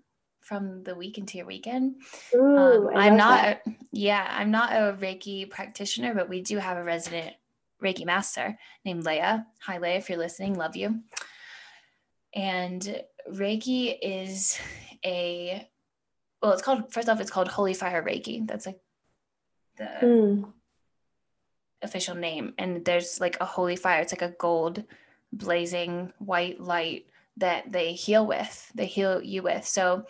from the week into your weekend. Ooh, um, I'm not, a, yeah, I'm not a Reiki practitioner, but we do have a resident Reiki master named Leah. Hi, Leah, if you're listening, love you. And Reiki is a well, it's called first off, it's called Holy Fire Reiki. That's like the mm. official name. And there's like a holy fire. It's like a gold blazing white light that they heal with. They heal you with. So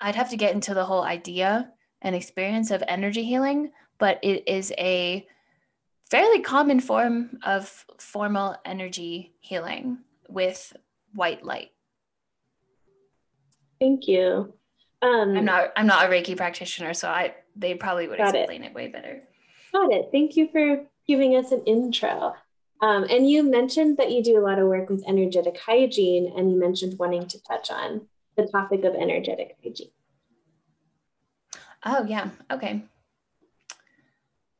I'd have to get into the whole idea and experience of energy healing, but it is a fairly common form of formal energy healing with white light. Thank you. Um, I'm not I'm not a Reiki practitioner, so I they probably would explain it. it. way better. Got it. Thank you for giving us an intro. Um, and you mentioned that you do a lot of work with energetic hygiene, and you mentioned wanting to touch on the topic of energetic hygiene. Oh yeah. Okay.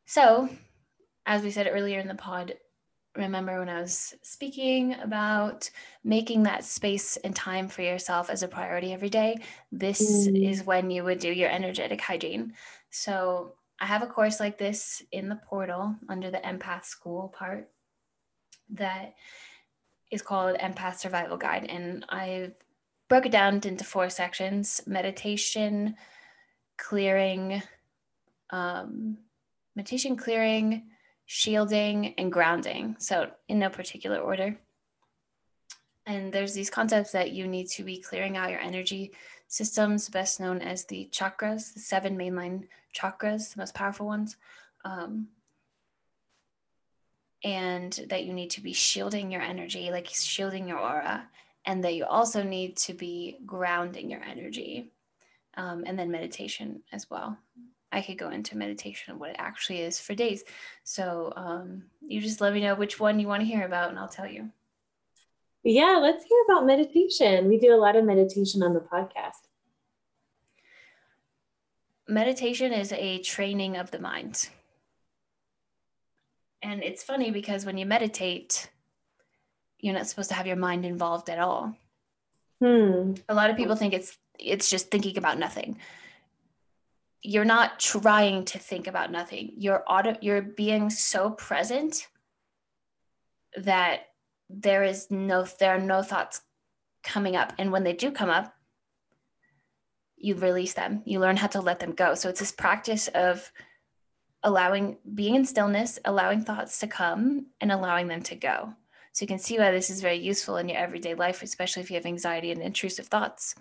So, as we said earlier in the pod, remember when I was speaking about making that space and time for yourself as a priority every day, this mm. is when you would do your energetic hygiene. So I have a course like this in the portal under the empath school part that is called Empath Survival Guide. And I broke it down into four sections meditation, clearing, um, meditation, clearing, shielding, and grounding. So, in no particular order. And there's these concepts that you need to be clearing out your energy systems, best known as the chakras, the seven mainline chakras, the most powerful ones. Um, and that you need to be shielding your energy, like shielding your aura, and that you also need to be grounding your energy. Um, and then meditation as well. I could go into meditation and what it actually is for days. So um, you just let me know which one you want to hear about, and I'll tell you. Yeah, let's hear about meditation. We do a lot of meditation on the podcast. Meditation is a training of the mind. And it's funny because when you meditate, you're not supposed to have your mind involved at all. Hmm. A lot of people think it's it's just thinking about nothing. You're not trying to think about nothing. You're auto you're being so present that there is no there are no thoughts coming up. And when they do come up you release them. You learn how to let them go. So it's this practice of allowing being in stillness allowing thoughts to come and allowing them to go so you can see why this is very useful in your everyday life especially if you have anxiety and intrusive thoughts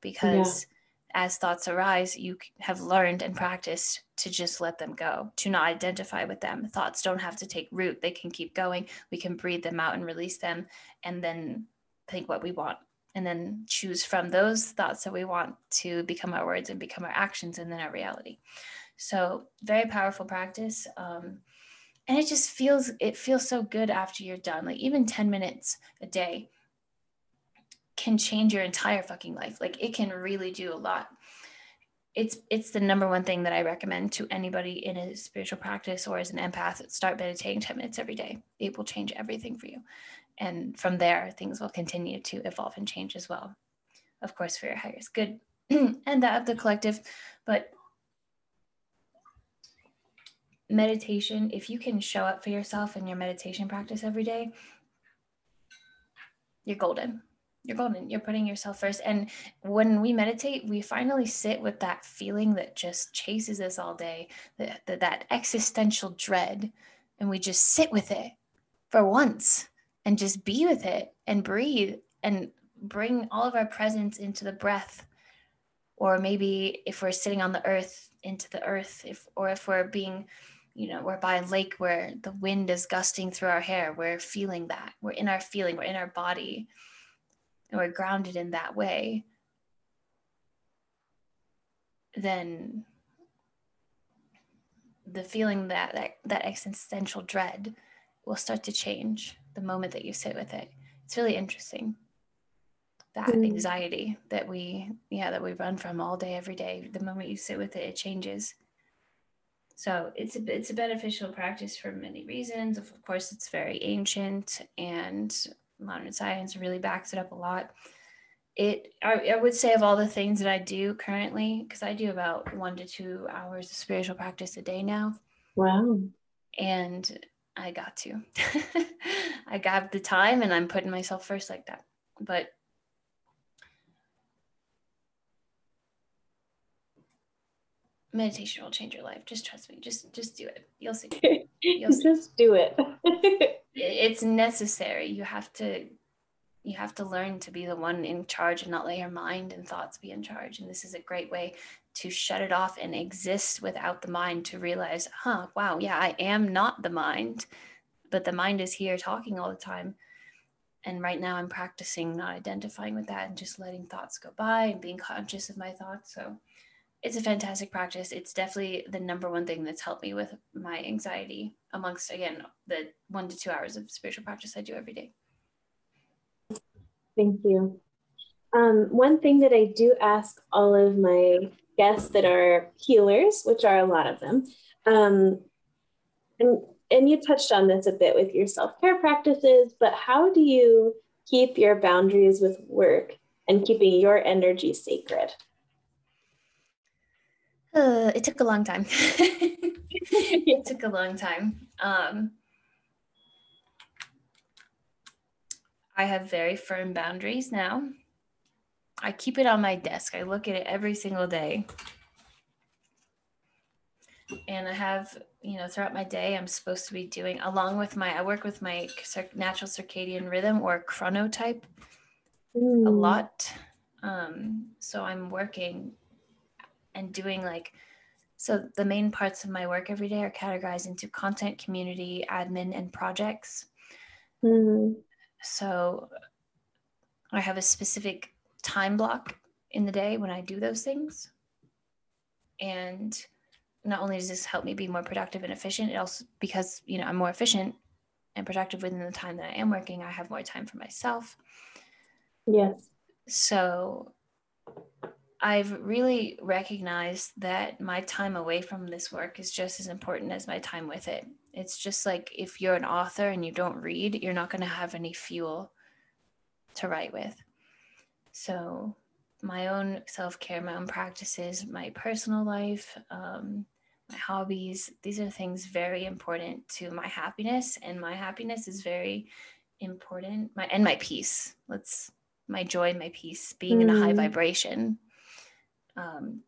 because yeah as thoughts arise, you have learned and practiced to just let them go, to not identify with them. Thoughts don't have to take root, they can keep going. We can breathe them out and release them, and then think what we want, and then choose from those thoughts that we want to become our words and become our actions and then our reality. So, very powerful practice. Um, and it just feels it feels so good after you're done. Like even 10 minutes a day can change your entire fucking life. Like it can really do a lot. It's it's the number one thing that i recommend to anybody in a spiritual practice or as an empath start meditating 10 minutes every day. It will change everything for you. And from there things will continue to evolve and change as well of course for your highest good and that of the collective. But meditation, if you can show up for yourself in your meditation practice every day, you're golden. You're golden. You're putting yourself first. And when we meditate, we finally sit with that feeling that just chases us all day, that, that, that existential dread. And we just sit with it for once and just be with it and breathe and bring all of our presence into the breath. Or maybe if we're sitting on the earth, into the earth, if or if we're being you know, we're by a lake where the wind is gusting through our hair. We're feeling that. We're in our feeling, we're in our body, and we're grounded in that way. Then the feeling that, that that existential dread will start to change the moment that you sit with it. It's really interesting. That mm. anxiety that we yeah, that we run from all day, every day, the moment you sit with it, it changes. So it's a it's a beneficial practice for many reasons. Of course, it's very ancient, and modern science really backs it up a lot. It I, I would say of all the things that I do currently, because I do about one to two hours of spiritual practice a day now. Wow. And I got to. I got the time, and I'm putting myself first like that. But meditation will change your life. Just trust me. Just just do it. You'll see. You'll see. just do it. it's necessary. You have to you have to learn to be the one in charge and not let your mind and thoughts be in charge. And this is a great way to shut it off and exist without the mind to realize, huh, wow, yeah, I am not the mind, but the mind is here talking all the time. And right now I'm practicing not identifying with that and just letting thoughts go by and being conscious of my thoughts. So it's a fantastic practice. It's definitely the number one thing that's helped me with my anxiety, amongst again the one to two hours of spiritual practice I do every day. Thank you. Um, one thing that I do ask all of my guests that are healers, which are a lot of them, um, and and you touched on this a bit with your self care practices, but how do you keep your boundaries with work and keeping your energy sacred? Uh, it took a long time. it took a long time. Um, I have very firm boundaries now. I keep it on my desk. I look at it every single day. And I have, you know, throughout my day, I'm supposed to be doing, along with my, I work with my natural circadian rhythm or chronotype mm. a lot. Um, so I'm working and doing like so the main parts of my work every day are categorized into content community admin and projects. Mm-hmm. so i have a specific time block in the day when i do those things. And not only does this help me be more productive and efficient it also because you know i'm more efficient and productive within the time that i am working i have more time for myself. Yes. So I've really recognized that my time away from this work is just as important as my time with it. It's just like if you're an author and you don't read, you're not going to have any fuel to write with. So, my own self care, my own practices, my personal life, um, my hobbies, these are things very important to my happiness. And my happiness is very important. My and my peace. Let's my joy, my peace, being mm. in a high mm. vibration um,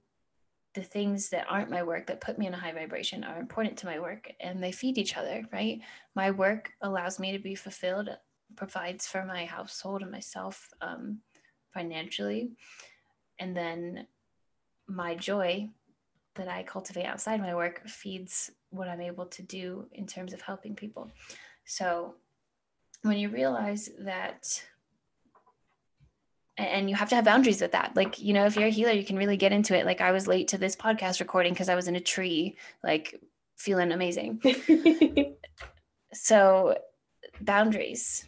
the things that aren't my work that put me in a high vibration are important to my work and they feed each other, right? My work allows me to be fulfilled, provides for my household and myself um, financially. And then my joy that I cultivate outside my work feeds what I'm able to do in terms of helping people. So when you realize that and you have to have boundaries with that like you know if you're a healer you can really get into it like i was late to this podcast recording because i was in a tree like feeling amazing. so, boundaries.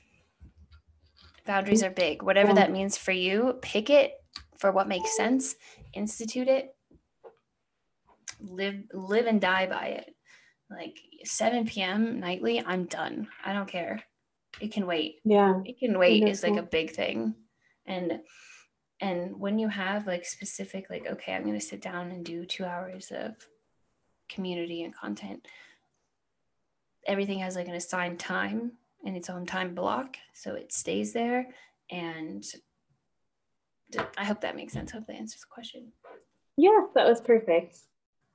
Boundaries are big. Whatever yeah. that means for you, pick it for what makes sense, institute it, live live and die by it. Like 7 p.m. nightly, I'm done. I don't care. It can wait. Yeah. It can wait is like a big thing. And and when you have like specific like okay, I'm going to sit down and do 2 hours of community and content. Everything has like an assigned time and its own time block, so it stays there and I hope that makes sense. I hope that answers the question. Yes, that was perfect.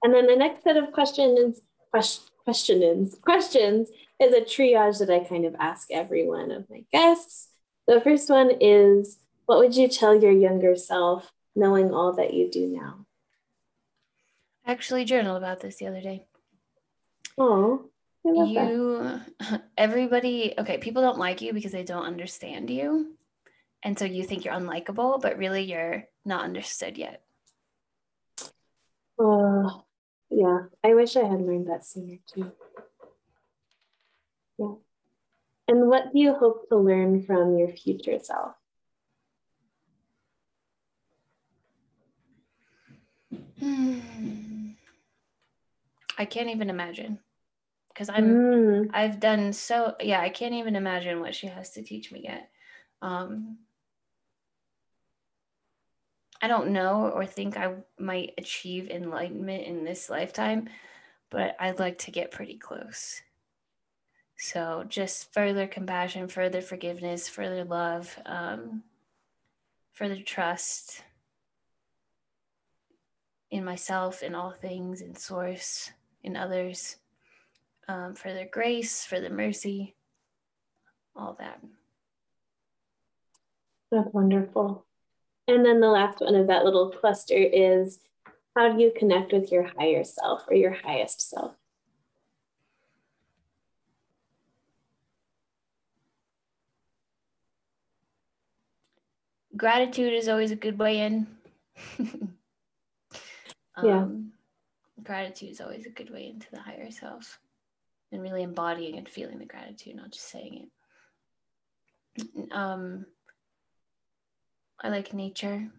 And then the next set of questions, questions, questions is a triage that I kind of ask every one of my guests. The first one is, what would you tell your younger self, knowing all that you do now? I actually journaled about this the other day. Oh, you, that. everybody, okay, people don't like you because they don't understand you. And so you think you're unlikable, but really you're not understood yet. Uh, yeah, I wish I had learned that sooner too. Yeah. And what do you hope to learn from your future self? I can't even imagine because I'm mm. I've done so yeah I can't even imagine what she has to teach me yet. Um, I don't know or think I might achieve enlightenment in this lifetime, but I'd like to get pretty close. So just further compassion, further forgiveness, further love, um, further trust in myself, in all things, in source, in others, um, further grace, further mercy, all that. That's wonderful. And then the last one of that little cluster is how do you connect with your higher self or your highest self? Gratitude is always a good way in. um, yeah. Gratitude is always a good way into the higher self and really embodying and feeling the gratitude, not just saying it. Um, I like nature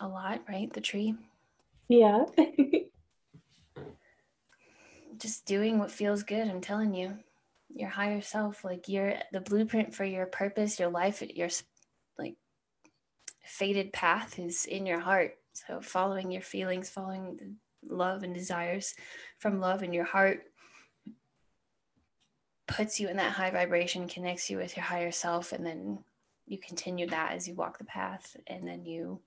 a lot, right? The tree. Yeah. Just doing what feels good, I'm telling you. Your higher self, like you're the blueprint for your purpose, your life, your like fated path is in your heart. So following your feelings, following love and desires from love in your heart puts you in that high vibration, connects you with your higher self, and then you continue that as you walk the path and then you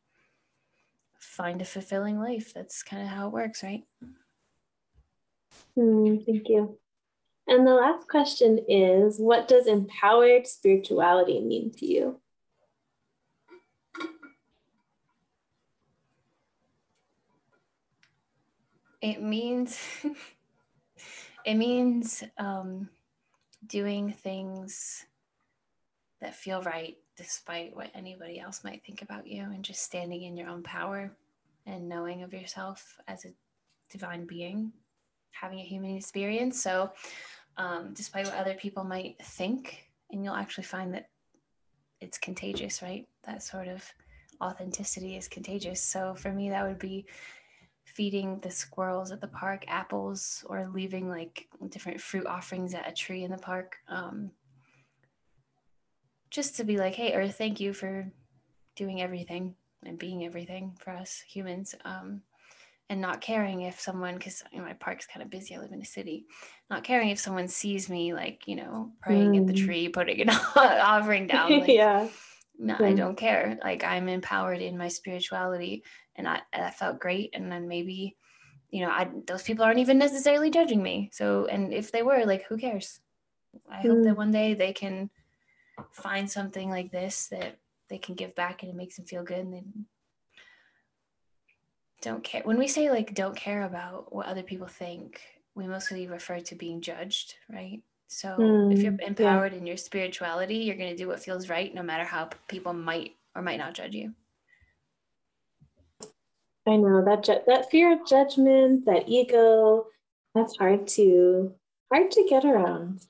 find a fulfilling life. That's kind of how it works, right? Mm, thank you. And the last question is What does empowered spirituality mean to you? It means it means um, doing things that feel right despite what anybody else might think about you and just standing in your own power and knowing of yourself as a divine being having a human experience. So um, despite what other people might think and you'll actually find that it's contagious right? That sort of authenticity is contagious. So for me that would be feeding the squirrels at the park apples or leaving like different fruit offerings at a tree in the park um, just to be like, hey, Earth, thank you for doing everything and being everything for us humans. Um, and not caring if someone, because you know, my park's kind of busy, I live in a city, not caring if someone sees me, like, you know, praying mm. at the mm. tree, putting an offering down. Like, yeah. No. I don't care. Like, I'm empowered in my spirituality, and I, felt great. And then maybe, you know, I, those people aren't even necessarily judging me. So, and if they were, like, who cares? I mm. hope that mm. one day they can find something like this that they can give back and it makes them feel good and they don't care when we say like don't care about what other people think we mostly refer to being judged right so mm, if you're empowered yeah. in your spirituality you're going to do what feels right no matter how people might or might not judge you i know that ju- that fear of judgment that ego That's hard to hard to get around.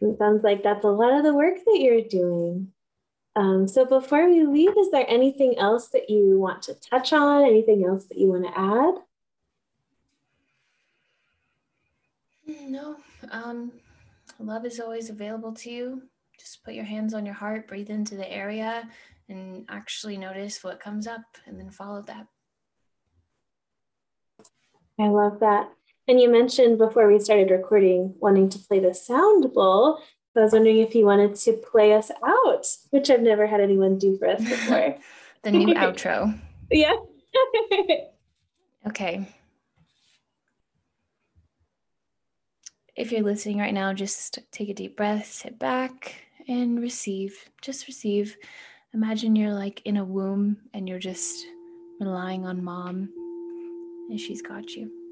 It sounds like that's a lot of the work that you're doing. Um, so before we leave, is there anything else that you want to touch on? Anything else that you want to add? No. Um, love is always available to you. Just put your hands on your heart, breathe into the area, and actually notice what comes up and then follow that. I love that. And you mentioned before we started recording wanting to play the sound bowl. So I was wondering if you wanted to play us out, which I've never had anyone do for us before. the new outro. Yeah. okay. If you're listening right now, just take a deep breath, sit back, and receive. Just receive. Imagine you're like in a womb and you're just relying on mom, and she's got you.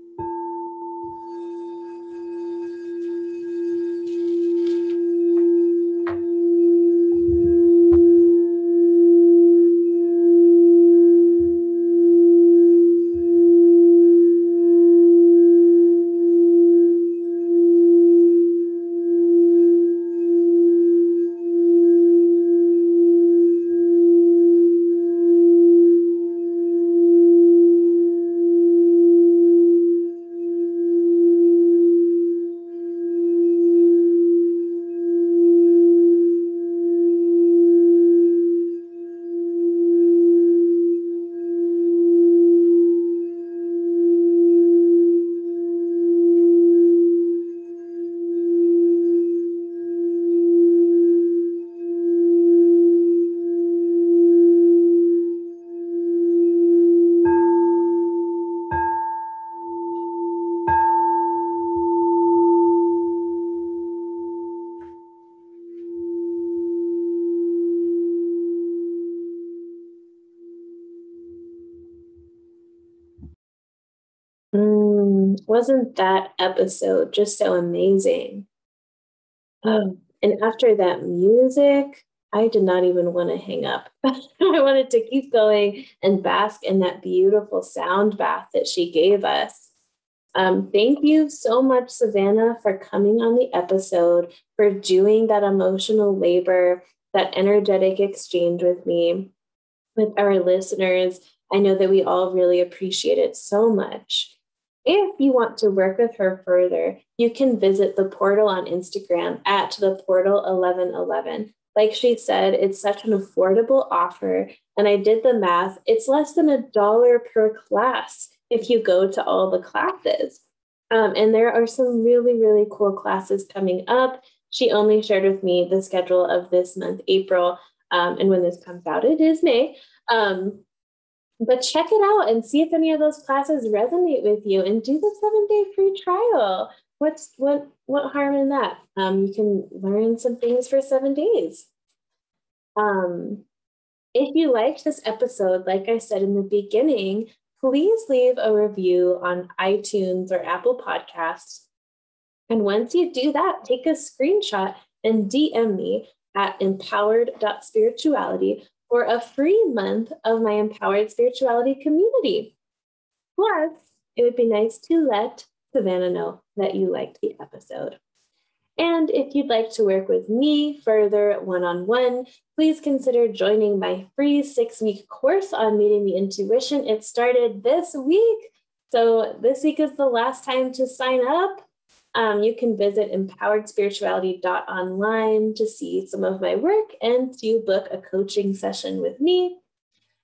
Wasn't that episode just so amazing? Um, and after that music, I did not even want to hang up. I wanted to keep going and bask in that beautiful sound bath that she gave us. Um, thank you so much, Savannah, for coming on the episode, for doing that emotional labor, that energetic exchange with me, with our listeners. I know that we all really appreciate it so much. If you want to work with her further, you can visit the portal on Instagram at the portal 1111. Like she said, it's such an affordable offer. And I did the math, it's less than a dollar per class if you go to all the classes. Um, and there are some really, really cool classes coming up. She only shared with me the schedule of this month, April. Um, and when this comes out, it is May. Um, but check it out and see if any of those classes resonate with you and do the seven day free trial. What's what what harm in that? Um, you can learn some things for seven days. Um, if you liked this episode, like I said in the beginning, please leave a review on iTunes or Apple Podcasts. And once you do that, take a screenshot and DM me at empowered.spirituality for a free month of my Empowered Spirituality community. Plus, it would be nice to let Savannah know that you liked the episode. And if you'd like to work with me further one on one, please consider joining my free six week course on meeting the intuition. It started this week. So, this week is the last time to sign up. Um, you can visit empoweredspirituality.online to see some of my work and to book a coaching session with me.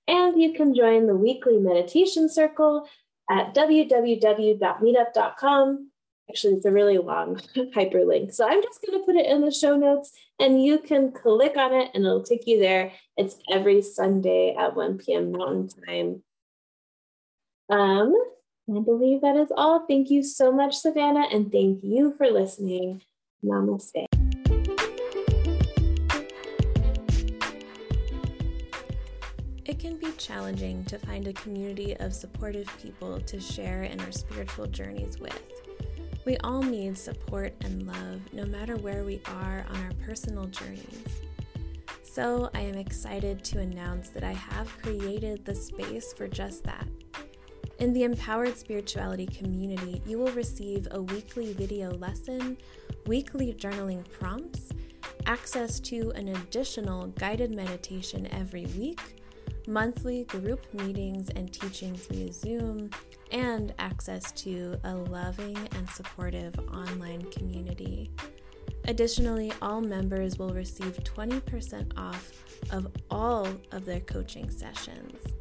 And you can join the weekly meditation circle at www.meetup.com. Actually, it's a really long hyperlink. So I'm just going to put it in the show notes and you can click on it and it'll take you there. It's every Sunday at 1 p.m. Mountain Time. Um, I believe that is all. Thank you so much, Savannah, and thank you for listening. Namaste. It can be challenging to find a community of supportive people to share in our spiritual journeys with. We all need support and love no matter where we are on our personal journeys. So, I am excited to announce that I have created the space for just that. In the Empowered Spirituality community, you will receive a weekly video lesson, weekly journaling prompts, access to an additional guided meditation every week, monthly group meetings and teachings via Zoom, and access to a loving and supportive online community. Additionally, all members will receive 20% off of all of their coaching sessions.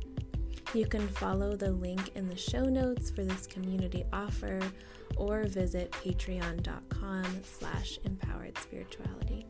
You can follow the link in the show notes for this community offer or visit patreon.com slash empowered spirituality.